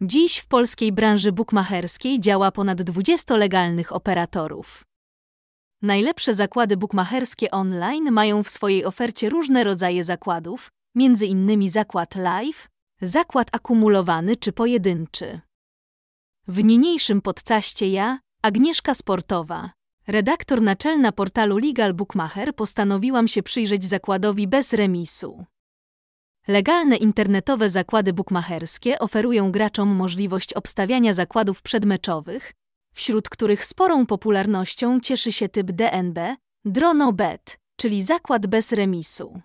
Dziś w polskiej branży bukmacherskiej działa ponad 20 legalnych operatorów. Najlepsze zakłady bukmacherskie online mają w swojej ofercie różne rodzaje zakładów, innymi zakład live, zakład akumulowany czy pojedynczy. W niniejszym podcaście ja, Agnieszka Sportowa, redaktor naczelna portalu Legal Bookmacher, postanowiłam się przyjrzeć zakładowi bez remisu. Legalne internetowe zakłady bukmacherskie oferują graczom możliwość obstawiania zakładów przedmeczowych, wśród których sporą popularnością cieszy się typ DNB, DronoBet, czyli zakład bez remisu.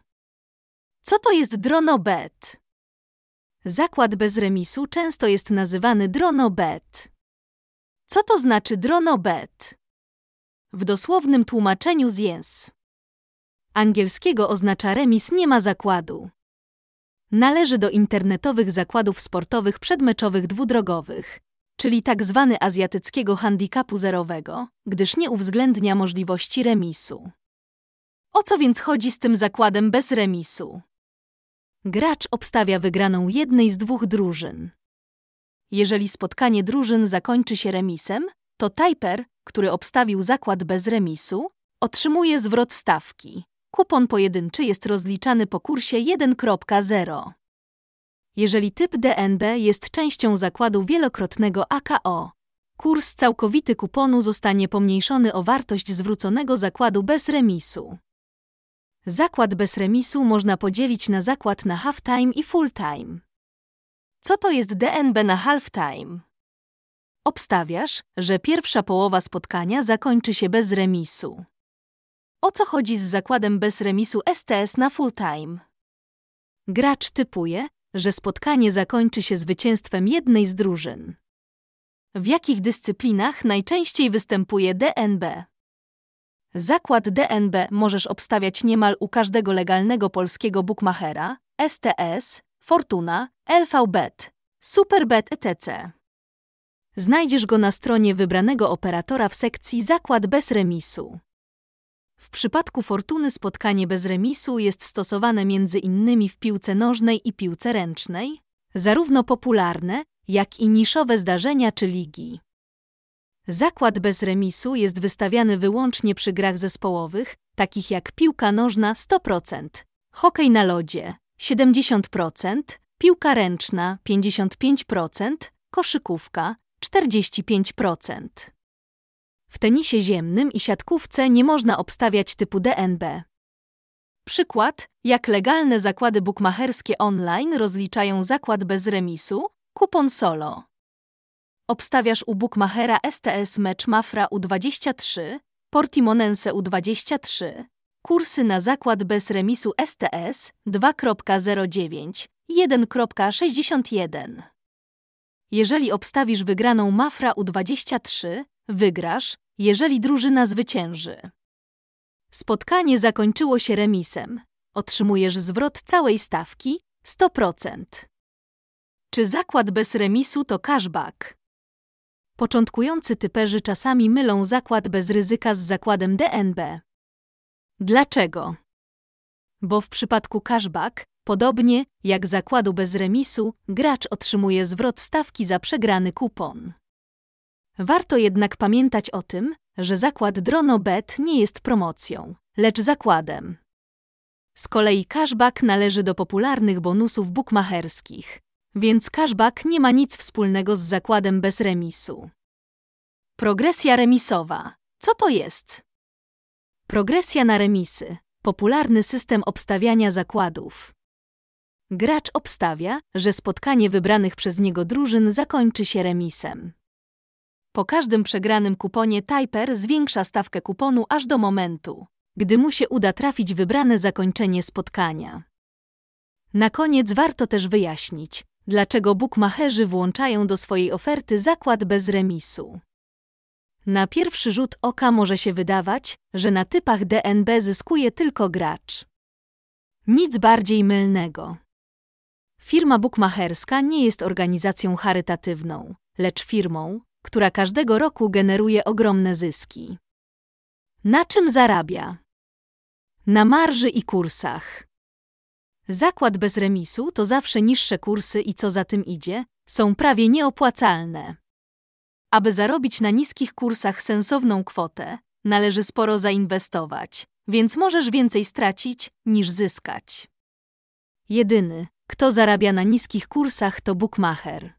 Co to jest DronoBet? Zakład bez remisu często jest nazywany DronoBet. Co to znaczy DronoBet? W dosłownym tłumaczeniu z jęs. Angielskiego oznacza remis nie ma zakładu. Należy do internetowych zakładów sportowych przedmeczowych dwudrogowych, czyli tak zwany azjatyckiego handicapu zerowego, gdyż nie uwzględnia możliwości remisu. O co więc chodzi z tym zakładem bez remisu? Gracz obstawia wygraną jednej z dwóch drużyn. Jeżeli spotkanie drużyn zakończy się remisem, to Typer, który obstawił zakład bez remisu, otrzymuje zwrot stawki. Kupon pojedynczy jest rozliczany po kursie 1.0. Jeżeli typ DNB jest częścią zakładu wielokrotnego AKO, kurs całkowity kuponu zostanie pomniejszony o wartość zwróconego zakładu bez remisu. Zakład bez remisu można podzielić na zakład na half-time i full-time. Co to jest DNB na half-time? Obstawiasz, że pierwsza połowa spotkania zakończy się bez remisu. O co chodzi z zakładem bez remisu STS na full-time? Gracz typuje, że spotkanie zakończy się zwycięstwem jednej z drużyn. W jakich dyscyplinach najczęściej występuje DNB? Zakład DNB możesz obstawiać niemal u każdego legalnego polskiego bookmachera, STS, Fortuna, LVBet, Superbet etc. Znajdziesz go na stronie wybranego operatora w sekcji Zakład bez remisu. W przypadku Fortuny spotkanie bez remisu jest stosowane między innymi w piłce nożnej i piłce ręcznej, zarówno popularne, jak i niszowe zdarzenia czy ligi. Zakład bez remisu jest wystawiany wyłącznie przy grach zespołowych, takich jak piłka nożna 100%, hokej na lodzie 70%, piłka ręczna 55%, koszykówka 45%. Tenisie ziemnym i siatkówce nie można obstawiać typu DNB. Przykład, jak legalne zakłady bukmacherskie online rozliczają zakład bez remisu, kupon solo. Obstawiasz u bookmachera STS mecz Mafra U23, Portimonense U23, kursy na zakład bez remisu STS 2.09 1.61. Jeżeli obstawisz wygraną Mafra U23, wygrasz, jeżeli drużyna zwycięży. Spotkanie zakończyło się remisem. Otrzymujesz zwrot całej stawki 100%. Czy zakład bez remisu to cashback? Początkujący typerzy czasami mylą zakład bez ryzyka z zakładem DNB. Dlaczego? Bo w przypadku cashback, podobnie jak zakładu bez remisu, gracz otrzymuje zwrot stawki za przegrany kupon. Warto jednak pamiętać o tym, że zakład DronoBet nie jest promocją, lecz zakładem. Z kolei cashback należy do popularnych bonusów bukmacherskich, więc cashback nie ma nic wspólnego z zakładem bez remisu. Progresja remisowa. Co to jest? Progresja na remisy. Popularny system obstawiania zakładów. Gracz obstawia, że spotkanie wybranych przez niego drużyn zakończy się remisem. Po każdym przegranym kuponie Typer zwiększa stawkę kuponu aż do momentu, gdy mu się uda trafić wybrane zakończenie spotkania. Na koniec warto też wyjaśnić, dlaczego bookmacherzy włączają do swojej oferty zakład bez remisu. Na pierwszy rzut oka może się wydawać, że na typach DNB zyskuje tylko gracz. Nic bardziej mylnego. Firma bukmacherska nie jest organizacją charytatywną, lecz firmą, która każdego roku generuje ogromne zyski. Na czym zarabia? Na marży i kursach. Zakład bez remisu to zawsze niższe kursy i co za tym idzie, są prawie nieopłacalne. Aby zarobić na niskich kursach sensowną kwotę, należy sporo zainwestować, więc możesz więcej stracić niż zyskać. Jedyny, kto zarabia na niskich kursach, to bookmacher.